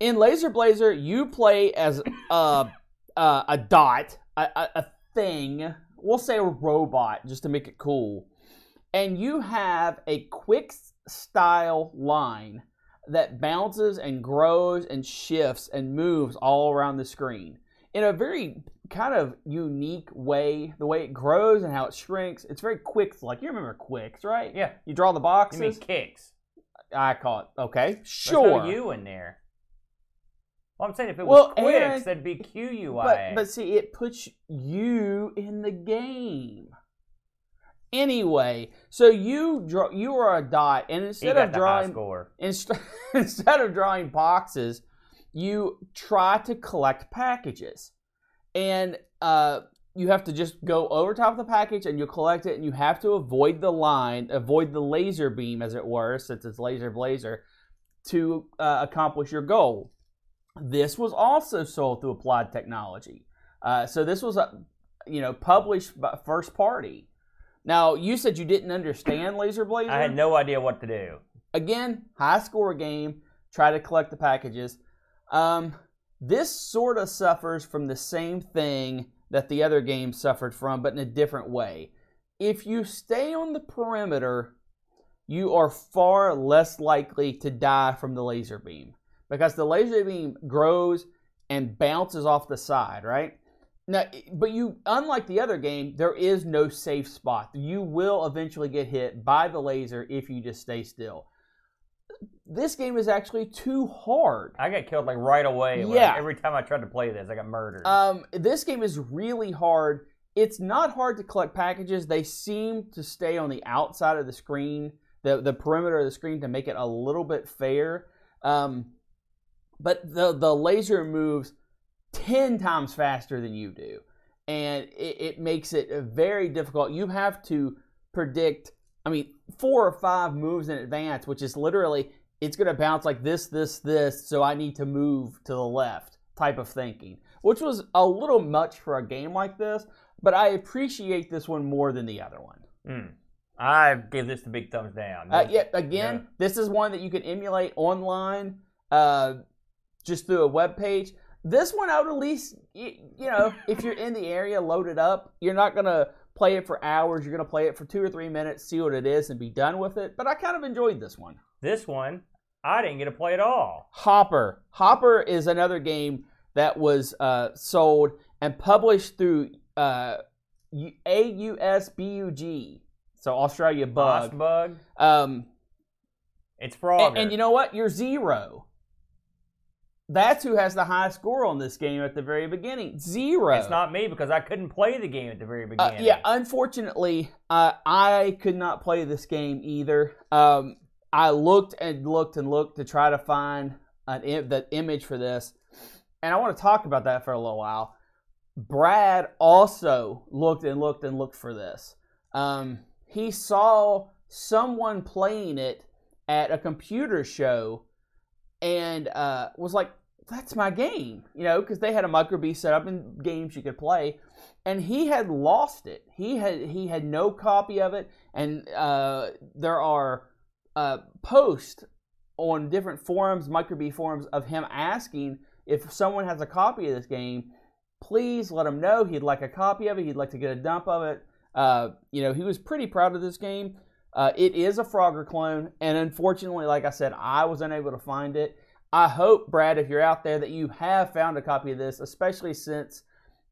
Speaker 2: in Laser Blazer, you play as a a, a dot, a, a, a thing. We'll say a robot, just to make it cool. And you have a quick style line that bounces and grows and shifts and moves all around the screen in a very kind of unique way. The way it grows and how it shrinks, it's very quick. Like you remember Quicks, right?
Speaker 1: Yeah.
Speaker 2: You draw the boxes.
Speaker 1: You mean kicks?
Speaker 2: I call it. Okay,
Speaker 1: There's
Speaker 2: sure.
Speaker 1: no U in there. Well, I'm saying if it
Speaker 2: Well,
Speaker 1: was Quicks,
Speaker 2: Aaron-
Speaker 1: that'd be Q U
Speaker 2: But
Speaker 1: I.
Speaker 2: but see, it puts you in the game. Anyway, so you draw you are a dot, and instead of drawing
Speaker 1: score.
Speaker 2: inst- instead of drawing boxes, you try to collect packages, and uh, you have to just go over top of the package and you collect it, and you have to avoid the line, avoid the laser beam, as it were, since it's laser blazer, to uh, accomplish your goal. This was also sold through Applied Technology, uh, so this was a you know published by first party. Now you said you didn't understand Laser Blazer
Speaker 1: I had no idea what to do.
Speaker 2: again, high score game. Try to collect the packages. Um, this sort of suffers from the same thing that the other game suffered from, but in a different way. If you stay on the perimeter, you are far less likely to die from the laser beam because the laser beam grows and bounces off the side, right? Now, but you, unlike the other game, there is no safe spot. You will eventually get hit by the laser if you just stay still. This game is actually too hard.
Speaker 1: I got killed like right away.
Speaker 2: Yeah.
Speaker 1: every time I tried to play this, I got murdered.
Speaker 2: Um, this game is really hard. It's not hard to collect packages. They seem to stay on the outside of the screen, the the perimeter of the screen, to make it a little bit fair. Um, but the the laser moves ten times faster than you do, and it, it makes it very difficult. You have to predict. I mean, four or five moves in advance, which is literally it's going to bounce like this, this, this. So I need to move to the left, type of thinking, which was a little much for a game like this. But I appreciate this one more than the other one.
Speaker 1: Hmm. I give this the big thumbs down.
Speaker 2: Uh, yeah, again,
Speaker 1: Yeah.
Speaker 2: this is one that you can emulate online, uh, just through a web page. This one, I would at least, you, you know, if you're in the area, load it up. You're not gonna play it for hours. You're gonna play it for two or three minutes, see what it is, and be done with it. But I kind of enjoyed this one.
Speaker 1: This one, I didn't get to play at all.
Speaker 2: Hopper. Hopper is another game that was uh, sold and published through uh, AUSBUG, so Australia
Speaker 1: Boss
Speaker 2: Bug.
Speaker 1: bug.
Speaker 2: Um,
Speaker 1: It's Frogger.
Speaker 2: and, and you know what? You're zero. That's who has the high score on this game at the very beginning. Zero.
Speaker 1: It's not me because I couldn't play the game at the very
Speaker 2: Uh,
Speaker 1: beginning.
Speaker 2: yeah, unfortunately, uh, I could not play this game either. Um, I looked and looked and looked to try to find an Im- the image for this, and I want to talk about that for a little while. Brad also looked and looked and looked for this. Um, he saw someone playing it at a computer show, and uh, was like, "That's my game," you know, because they had a Microbee set up and games you could play and he had lost it. He had he had no copy of it, and uh, there are uh, posts on different forums, Microbee forums, of him asking if someone has a copy of this game, please let him know he'd like a copy of it. He'd like to get a dump of it. Uh, you know, he was pretty proud of this game. Uh, it is a Frogger clone, and unfortunately, like I said, I was unable to find it. I hope, Brad, if you're out there, that you have found a copy of this, especially since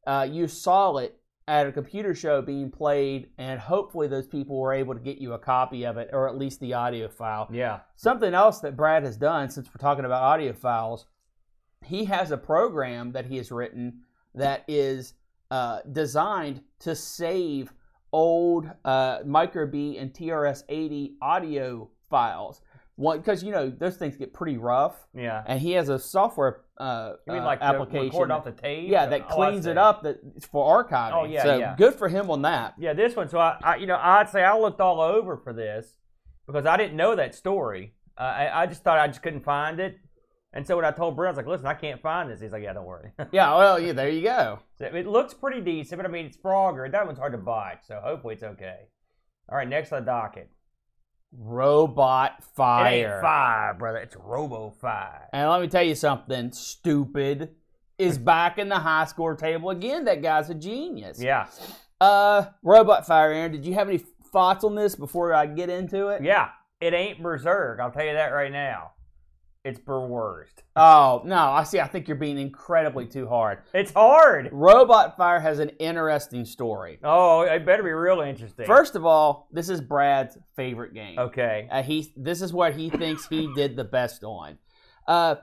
Speaker 2: uh, you saw it at a computer show being played, and hopefully those people were able to get you a copy of it, or at least the audio file.
Speaker 1: Yeah.
Speaker 2: Something else that Brad has done, since we're talking about audio files, he has a program that he has written that is uh, designed to save old uh, Microbee and TRS-80 audio files. Because you know those things get pretty rough,
Speaker 1: Yeah.
Speaker 2: and he has a software uh,
Speaker 1: You mean
Speaker 2: uh, application.
Speaker 1: record off the tape?
Speaker 2: Yeah, that
Speaker 1: Oh,
Speaker 2: cleans it up that it's for archiving.
Speaker 1: Oh, yeah,
Speaker 2: so
Speaker 1: yeah.
Speaker 2: good for him on that.
Speaker 1: Yeah, this one. So I, I, you know, I'd say I looked all over for this because I didn't know that story. Uh, I, I just thought I just couldn't find it, and so when I told Brent, I was like, "Listen, I can't find this." He's like, "Yeah, don't worry."
Speaker 2: Yeah, well, yeah, there you go.
Speaker 1: So it looks pretty decent, but I mean, it's Frogger. That one's hard to bite, so hopefully it's okay. All right, next on the docket.
Speaker 2: Robot
Speaker 1: It
Speaker 2: Fire.
Speaker 1: ain't fire, brother. It's Robo Fire.
Speaker 2: And let me tell you something stupid is back in the high score table again. That guy's a genius.
Speaker 1: Yeah,
Speaker 2: Uh, Robot Fire, Aaron, did you have any thoughts on this before I get into it?
Speaker 1: yeah. It ain't Berserk. I'll tell you that right now. It's Berwurst.
Speaker 2: Oh, no, I see. I think you're being incredibly too hard.
Speaker 1: It's hard.
Speaker 2: Robot Fire has an interesting story.
Speaker 1: Oh, it better be real interesting.
Speaker 2: First of all, this is Brad's favorite game.
Speaker 1: okay.
Speaker 2: Uh, he this is what he thinks he did the best on. Uh,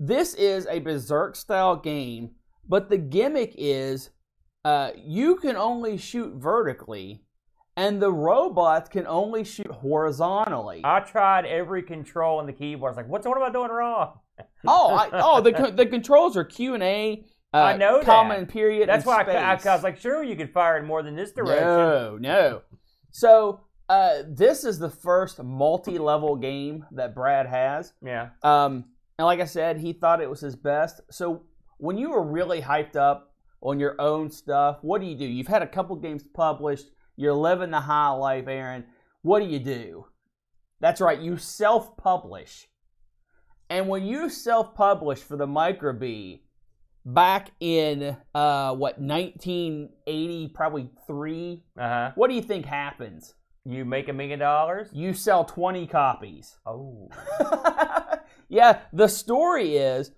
Speaker 2: this is a berserk style game, but the gimmick is uh, you can only shoot vertically, and the robots can only shoot horizontally.
Speaker 1: I tried every control on the keyboard. I was like, what's what am I doing wrong?
Speaker 2: oh, I, oh, the the controls are Q and A. Uh,
Speaker 1: I know that.
Speaker 2: comma and period.
Speaker 1: That's
Speaker 2: and
Speaker 1: why I, I. I was like, sure, you could fire it more than this direction.
Speaker 2: No, no. So uh, this is the first multi-level game that Brad has.
Speaker 1: Yeah.
Speaker 2: Um, and like I said, he thought it was his best. So when you were really hyped up on your own stuff, what do you do? You've had a couple games published. You're living the high life, Aaron. What do you do? That's right, you self-publish. And when you self-publish for the Microbee back in uh, what 1980, probably three,
Speaker 1: Uh huh.
Speaker 2: what do you think happens?
Speaker 1: You make a million dollars.
Speaker 2: You sell 20 copies.
Speaker 1: Oh.
Speaker 2: yeah, the story is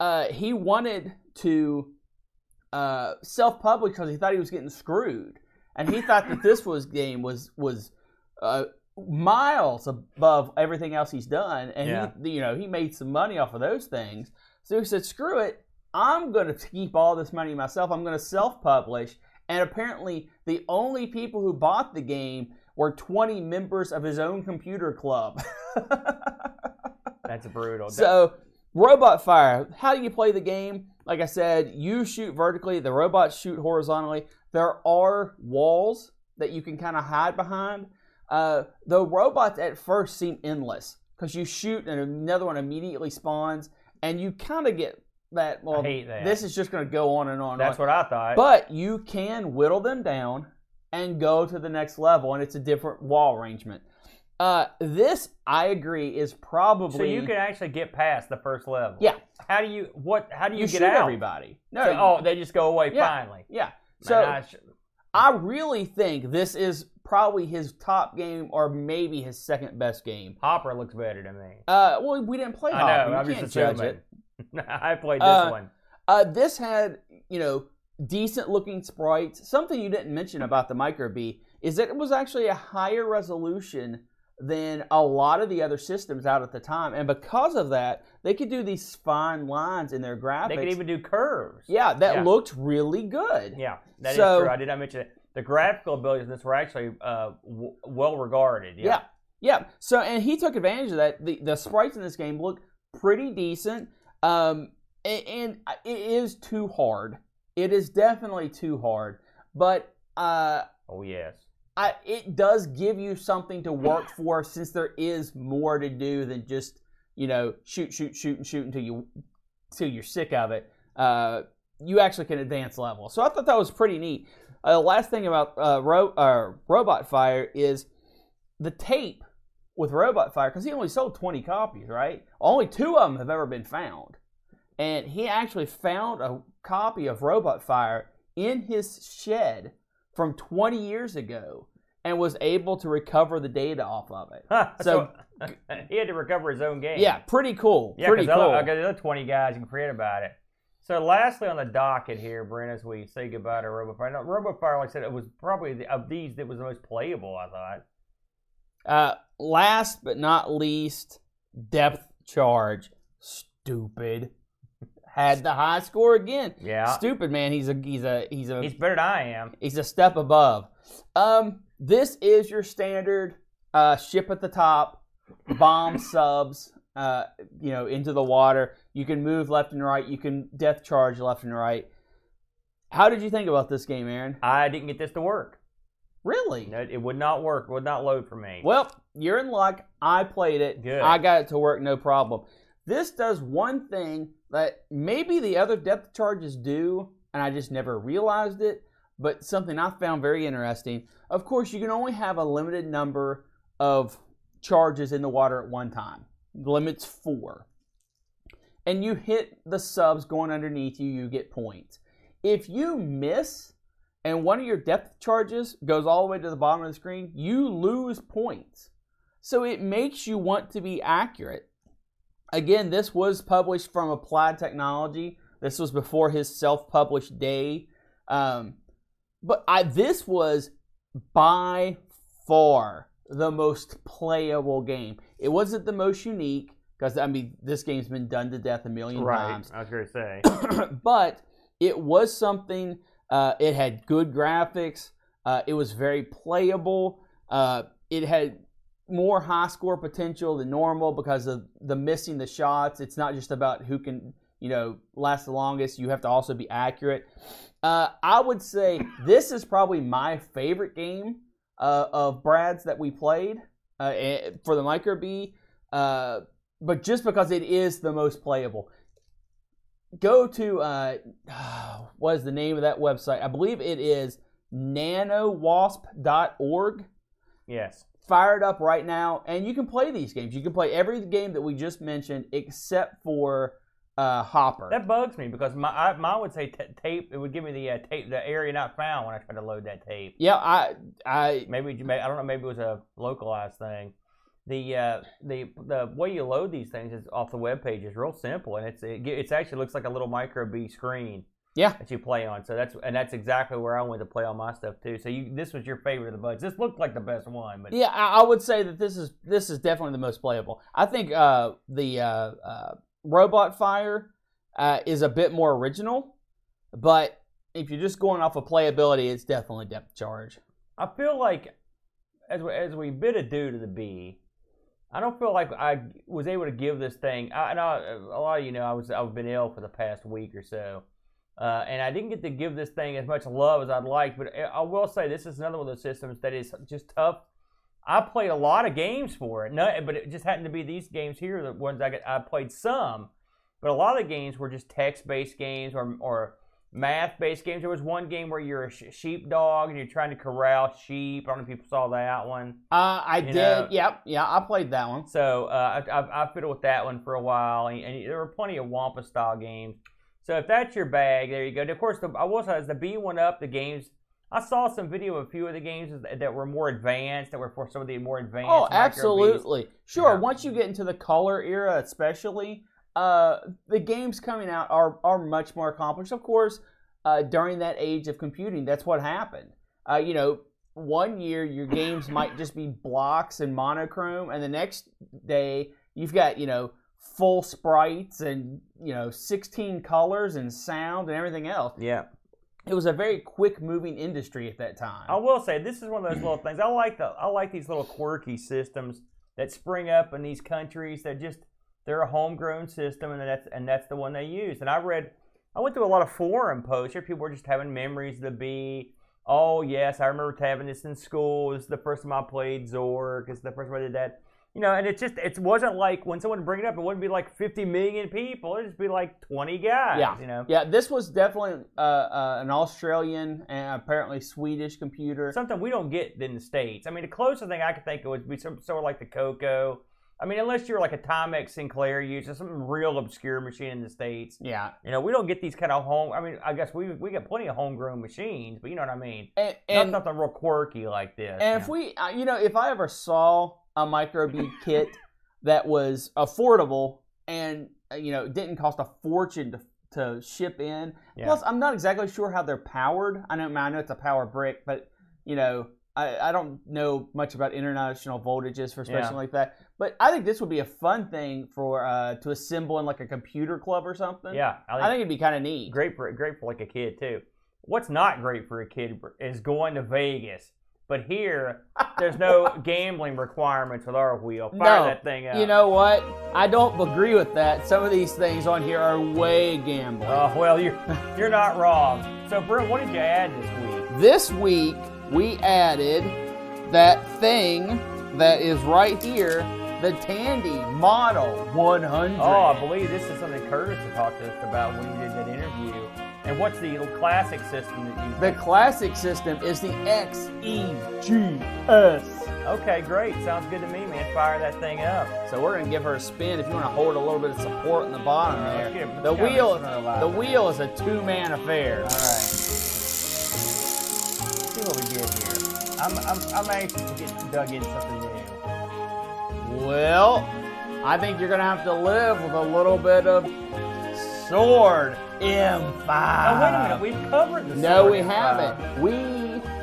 Speaker 2: uh, he wanted to uh, self-publish because he thought he was getting screwed, and he thought that this was game was was uh, miles above everything else he's done, and
Speaker 1: Yeah.
Speaker 2: he you know he made some money off of those things. So he said, "Screw it, I'm going to keep all this money myself. I'm going to self-publish." And apparently, the only people who bought the game were 20 members of his own computer club.
Speaker 1: That's brutal.
Speaker 2: So, Robot Fire, how do you play the game? Like I said, you shoot vertically, the robots shoot horizontally. There are walls that you can kind of hide behind. Uh, the robots at first seem endless because you shoot and another one immediately spawns, and you kind of get that. Well,
Speaker 1: that.
Speaker 2: this is just going to go on and on. and
Speaker 1: That's
Speaker 2: on.
Speaker 1: what I thought.
Speaker 2: But you can whittle them down and go to the next level, and it's a different wall arrangement. Uh, this, I agree, is probably
Speaker 1: so you can actually get past the first level.
Speaker 2: Yeah.
Speaker 1: How do you what? How do you,
Speaker 2: you
Speaker 1: get
Speaker 2: shoot
Speaker 1: out?
Speaker 2: everybody. No,
Speaker 1: So-
Speaker 2: you-
Speaker 1: oh, they just go away
Speaker 2: Yeah.
Speaker 1: finally.
Speaker 2: yeah.
Speaker 1: So I
Speaker 2: I really think this is probably his top game, or maybe his second best game.
Speaker 1: Hopper looks better to me.
Speaker 2: Uh, well, we didn't play
Speaker 1: I
Speaker 2: Hopper.
Speaker 1: know. I'm
Speaker 2: can't judge it.
Speaker 1: I played this
Speaker 2: Uh,
Speaker 1: one.
Speaker 2: Uh, this had, you know, decent looking sprites. Something you didn't mention about the Microbee is that it was actually a higher resolution than a lot of the other systems out at the time, and because of that, they could do these fine lines in their graphics.
Speaker 1: They could even do curves.
Speaker 2: yeah, that
Speaker 1: Yeah.
Speaker 2: looked really good.
Speaker 1: Yeah, that is
Speaker 2: So-
Speaker 1: true. I did not mention it. The graphical abilities in this were actually uh, w- well regarded.
Speaker 2: Yeah. yeah, So, and he took advantage of that. The the sprites in this game look pretty decent, um, and, and it is too hard. It is definitely too hard, but uh,
Speaker 1: Oh yes.
Speaker 2: I, it does give you something to work for since there is more to do than just you know shoot, shoot, shoot, and shoot until you until you're sick of it. Uh, you actually can advance level. So I thought that was pretty neat. Uh, last thing about uh, Ro- uh, Robot Fire is the tape with Robot Fire because he only sold 20 copies, right? Only two of them have ever been found, and he actually found a copy of Robot Fire in his shed from 20 years ago and was able to recover the data off of it.
Speaker 1: so,
Speaker 2: So-
Speaker 1: he had to recover his own game.
Speaker 2: Yeah, pretty cool.
Speaker 1: Yeah,
Speaker 2: pretty cool.
Speaker 1: other, the other 20 guys, you can forget about it. So, lastly, on the docket here, Brent, as we say goodbye to RoboFire. Now, RoboFire, like I said, it was probably the, of these that was the most playable, I thought.
Speaker 2: Uh, last but not least, depth charge. Stupid. Had the high score again.
Speaker 1: Yeah.
Speaker 2: Stupid man. He's a he's a he's a
Speaker 1: He's better than I am.
Speaker 2: he's a step above. Um, this is your standard uh, ship at the top, bomb subs. Uh, you know, into the water. You can move left and right. You can death charge left and right. How did you think about this game, Aaron?
Speaker 1: I didn't get this to work.
Speaker 2: Really?
Speaker 1: No, It would not work. It would not load for me.
Speaker 2: Well, you're in luck. I played it.
Speaker 1: Good.
Speaker 2: I got it to work no problem. This does one thing that maybe the other depth charges do, and I just never realized it, but something I found very interesting. Of course, you can only have a limited number of charges in the water at one time. The limit's four. And you hit the subs going underneath you, you get points. If you miss and one of your depth charges goes all the way to the bottom of the screen, you lose points. So it makes you want to be accurate. Again, this was published from Applied Technology. This was before his self published day. Um, but I, this was by far the most playable game. It wasn't the most unique because I mean this game's been done to death a million
Speaker 1: Right.
Speaker 2: times.
Speaker 1: I was going to say.
Speaker 2: but it was something. Uh, it had good graphics. Uh, it was very playable. Uh, it had more high score potential than normal because of the missing the shots. It's not just about who can you know last the longest. You have to also be accurate. Uh, I would say this is probably my favorite game uh, of Brad's that we played uh, eh, for the Microbee. Uh, but just because it is the most playable go to uh, what is the name of that website? I believe it is nanowasp.org.
Speaker 1: yes.
Speaker 2: Fire it up right now, and you can play these games. You can play every game that we just mentioned except for uh, Hopper.
Speaker 1: That bugs me because my I, mine would say t- tape. It would give me the uh, tape, the area not found when I tried to load that tape.
Speaker 2: yeah, I, I,
Speaker 1: Maybe I don't know. Maybe it was a localized thing. The uh, the the way you load these things is off the web page is real simple, and it's it, it's actually looks like a little Microbee screen
Speaker 2: yeah,
Speaker 1: that you play on. So that's and that's exactly where I went to play all my stuff too. So you this was your favorite of the bunch. This looked like the best one, but
Speaker 2: yeah. I, I would say that this is this is definitely the most playable. I think uh, the uh, uh, Robot Fire uh, is a bit more original, but if you're just going off of playability, it's definitely depth charge.
Speaker 1: I feel like as we, as we bid adieu to the B, I don't feel like I was able to give this thing. I, and I, a lot of you know I was I've been ill for the past week or so, uh, and I didn't get to give this thing as much love as I'd like. But I will say this is another one of those systems that is just tough. I played a lot of games for it, no, but it just happened to be these games here, the ones I got, I played some, but a lot of the games were just text-based games or or math-based games. There was one game where you're a sh- sheepdog and you're trying to corral sheep. I don't know if people saw that one.
Speaker 2: Uh, I
Speaker 1: You
Speaker 2: did.
Speaker 1: know-
Speaker 2: yep. Yeah, I played that one.
Speaker 1: So uh, I, I, I fiddled with that one for a while, and, and there were plenty of Wumpus style games. So if that's your bag, there you go. And of course, the, I will say as the B went up, the games. I saw some video of a few of the games that, were more advanced, that were for some of the more advanced.
Speaker 2: Oh, absolutely. Sure.
Speaker 1: Yeah.
Speaker 2: Once you get into the color era, especially, uh, the games coming out are are much more accomplished. Of course, uh, during that age of computing, that's what happened. Uh, you know, one year your games might just be blocks and monochrome, and the next day you've got you know full sprites and you know 16 colors and sound and everything else.
Speaker 1: Yeah.
Speaker 2: It was a very quick moving industry at that time.
Speaker 1: I will say this is one of those little things. I like the I like these little quirky systems that spring up in these countries that just they're a homegrown system and that's and that's the one they use. And I read I went through a lot of forum posts where people were just having memories of the B. Oh yes, I remember having this in school. This is the first time I played Zork. It's the first time I did that. You know, and it just it wasn't like when someone bring it up, it wouldn't be like 50 million people. It'd just be like 20 guys.
Speaker 2: Yeah.
Speaker 1: You know.
Speaker 2: Yeah, this was definitely uh, uh, an Australian and apparently Swedish computer.
Speaker 1: something we don't get in the states. I mean, the closest thing I could think of would be some sort of like the Coco. I mean, unless you're like a Timex Sinclair user, some real obscure machine in the states.
Speaker 2: yeah,
Speaker 1: You know, we don't get these kind of home. I mean, I guess we we get plenty of homegrown machines, but you know what I mean.
Speaker 2: and
Speaker 1: Not something real quirky like this.
Speaker 2: and if we, uh, you know, if I ever saw a Microbee kit that was affordable and uh, you know didn't cost a fortune to to ship in.
Speaker 1: Yeah.
Speaker 2: Plus, I'm not exactly sure how they're powered. I know, I know it's a power brick, but you know. I, I don't know much about international voltages for something
Speaker 1: Yeah.
Speaker 2: like that, but I think this would be a fun thing for uh, to assemble in like a computer club or something.
Speaker 1: yeah, I think,
Speaker 2: I think it'd be kind of neat.
Speaker 1: great for great for like a kid too. What's not great for a kid is going to Vegas. But here, there's no gambling requirements with our wheel. Fire
Speaker 2: No.
Speaker 1: that thing up.
Speaker 2: You know what? I don't agree with that. Some of these things on here are way gambling.
Speaker 1: Oh well, you're you're not wrong. So, Brent, what did you add this week?
Speaker 2: This week we added that thing that is right here, the Tandy Model 100.
Speaker 1: Oh, I believe this is something Curtis talked to us about when we did that interview. And what's the old classic system that you?
Speaker 2: The classic system is the XEGS.
Speaker 1: Okay, great. Sounds good to me, man. Fire that thing up.
Speaker 2: So we're gonna give her a spin. If you want to hold a little bit of support in the bottom
Speaker 1: right,
Speaker 2: there,
Speaker 1: let's get-
Speaker 2: the wheel, the wheel is a two-man affair.
Speaker 1: All right. see what we get here. I'm I'm I'm anxious to get dug into something new.
Speaker 2: Well, I think you're gonna have to live with a little bit of Sord M5.
Speaker 1: Oh wait a minute, we've covered this.
Speaker 2: No, we haven't.
Speaker 1: five.
Speaker 2: We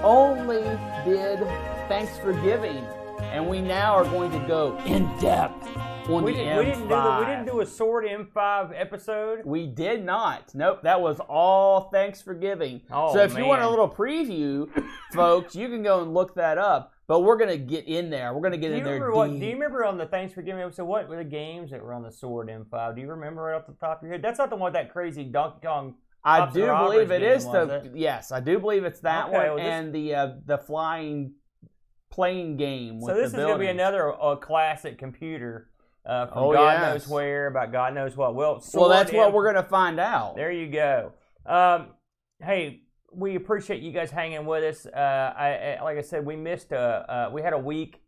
Speaker 2: only did Thanks for Giving, and we now are going to go in depth on
Speaker 1: We,
Speaker 2: the
Speaker 1: did,
Speaker 2: M5.
Speaker 1: we didn't do the, we didn't do a Sord M5 episode.
Speaker 2: We did not. Nope, that was all Thanks for Giving.
Speaker 1: Oh,
Speaker 2: so if you want a little preview, folks, you can go and look that up. But we're gonna get in there. We're gonna get in there
Speaker 1: remember what? Do you remember on the Thanksgiving episode what were the games that were on the Sord M5? Do you remember right off the top of your head? That's not the one with that crazy Donkey Kong.
Speaker 2: I do believe it
Speaker 1: game,
Speaker 2: is the
Speaker 1: it?
Speaker 2: yes, I do believe it's that
Speaker 1: Okay,
Speaker 2: one
Speaker 1: well, this-
Speaker 2: and the uh, the flying plane game.
Speaker 1: So this is going to be another uh, classic computer uh, from
Speaker 2: Oh,
Speaker 1: God
Speaker 2: yes.
Speaker 1: knows where about God knows what. Well,
Speaker 2: Well, that's what
Speaker 1: M-
Speaker 2: we're gonna find out.
Speaker 1: There you go. Um, hey, we appreciate you guys hanging with us. Uh, I, I like I said, we missed a uh, we had a week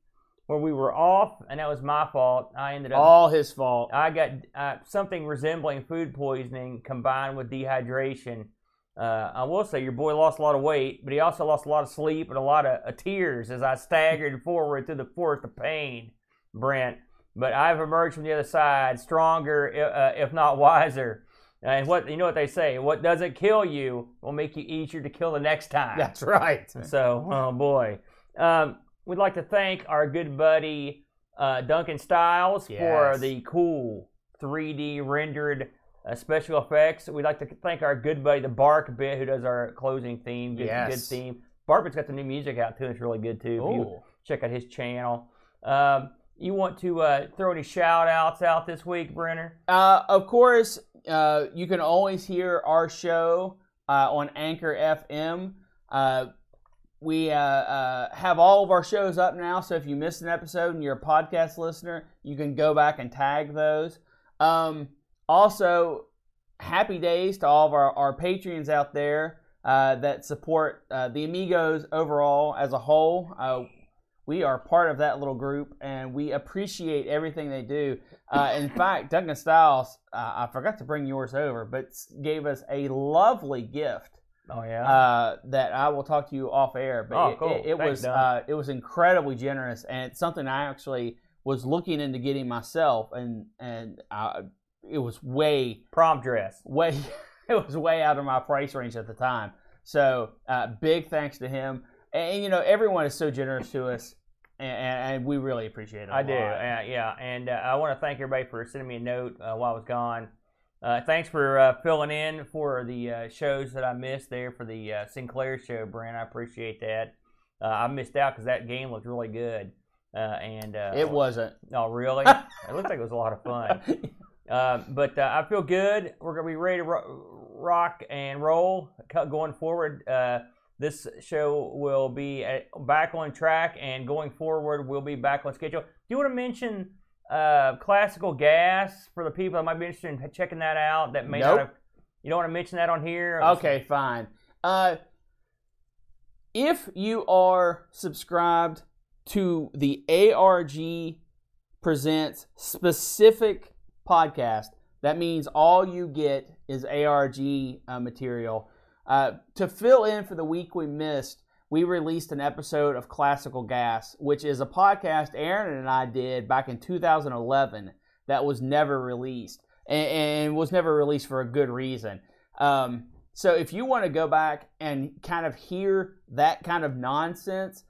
Speaker 1: where we were off, and that was my fault. I ended up
Speaker 2: All his fault.
Speaker 1: I got uh, something resembling food poisoning combined with dehydration. Uh, I will say your boy lost a lot of weight, but he also lost a lot of sleep and a lot of uh, tears as I staggered forward through the forest of pain, Brent. But I've emerged from the other side stronger, uh, if not wiser. And what you know what they say: what doesn't kill you will make you easier to kill the next time.
Speaker 2: That's right.
Speaker 1: So, oh boy. Um, we'd like to thank our good buddy uh, Duncan Styles for the cool 3D rendered uh, special effects. We'd like to thank our good buddy, the Bark Bit, who does our closing theme. Good,
Speaker 2: Yes.
Speaker 1: good theme. Barkbit's got the new music out too. It's really good too. If you check out his channel. Um, you want to uh, throw any shout outs out this week, Brenner?
Speaker 2: Uh, of course, uh, you can always hear our show uh, on Anchor FM. Uh, we uh, uh, have all of our shows up now, so if you missed an episode and you're a podcast listener, you can go back and tag those. Um, also, happy days to all of our, our Patreons out there uh, that support the Amigos overall as a whole. We are part of that little group, and we appreciate everything they do. Uh, in fact, Duncan Styles, uh, I forgot to bring yours over, but gave us a lovely gift
Speaker 1: Oh yeah.
Speaker 2: uh, that I will talk to you off air. But
Speaker 1: Oh,
Speaker 2: it,
Speaker 1: cool.
Speaker 2: it, it
Speaker 1: Thanks,
Speaker 2: was uh, it was incredibly generous, and it's something I actually was looking into getting myself, and and it was way
Speaker 1: Prom dress.
Speaker 2: way it was way out of my price range at the time. So uh, big thanks to him, and, and, you know everyone is so generous to us, and, and, we really appreciate it.
Speaker 1: I do, uh, yeah. And uh, I want to thank everybody for sending me a note uh, while I was gone. Uh, thanks for uh, filling in for the uh, shows that I missed there for the uh, Sinclair show, Brent. I appreciate that. Uh, I missed out because that game looked really good. Uh, and uh,
Speaker 2: It wasn't.
Speaker 1: Oh, really? it looked like it was a lot of fun. Uh, but uh, I feel good. We're gonna be ready to ro- rock and roll going forward. Uh, this show will be at, back on track, and going forward, we'll be back on schedule. Do you want to mention uh, classical gas for the people that might be interested in checking that out? That may
Speaker 2: Nope.
Speaker 1: not have. You don't want to mention that on here?
Speaker 2: Okay, fine. Uh, if you are subscribed to the ARG Presents specific podcast, that means all you get is ARG uh, material. Uh, to fill in for the week we missed, we released an episode of Classical Gas, which is a podcast Aaron and I did back in 2011 that was never released and, and was never released for a good reason. Um, so if you want to go back and kind of hear that kind of nonsense,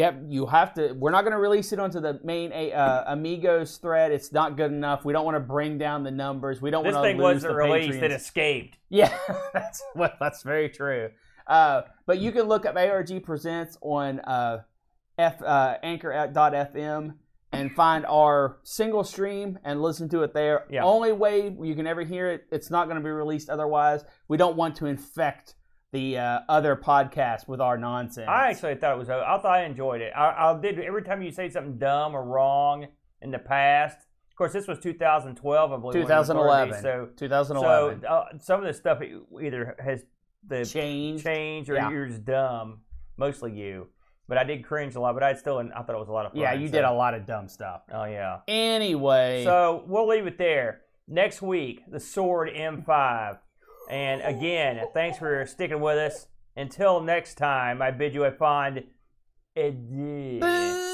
Speaker 2: have you have to. We're not going to release it onto the main uh, Amigos thread. It's not good enough. We don't want to bring down the numbers. We don't want to This
Speaker 1: thing
Speaker 2: lose
Speaker 1: wasn't released;
Speaker 2: Patreons.
Speaker 1: it escaped.
Speaker 2: Yeah, that's well, that's very true. Uh, but you can look up ARG Presents on uh, F uh, Anchor.fm and find our single stream and listen to it there.
Speaker 1: Yeah.
Speaker 2: Only way you can ever hear it. It's not going to be released otherwise. We don't want to infect the uh, other podcast with our nonsense.
Speaker 1: I actually thought it was. I thought I enjoyed it. I, I did every time you say something dumb or wrong in the past. Of course, this was 2012, I believe. when it was
Speaker 2: 2011.
Speaker 1: released, So,
Speaker 2: 2011.
Speaker 1: so uh, some of this stuff either has the
Speaker 2: change,
Speaker 1: change or
Speaker 2: Yeah.
Speaker 1: you're just dumb. Mostly you, but I did cringe a lot. But I still, I thought it was a lot of fun.
Speaker 2: Yeah, you
Speaker 1: so-
Speaker 2: did a lot of dumb stuff.
Speaker 1: Oh yeah.
Speaker 2: Anyway,
Speaker 1: So we'll leave it there. Next week, the Sord M5. And again, thanks for sticking with us. Until next time, I bid you a fond adieu.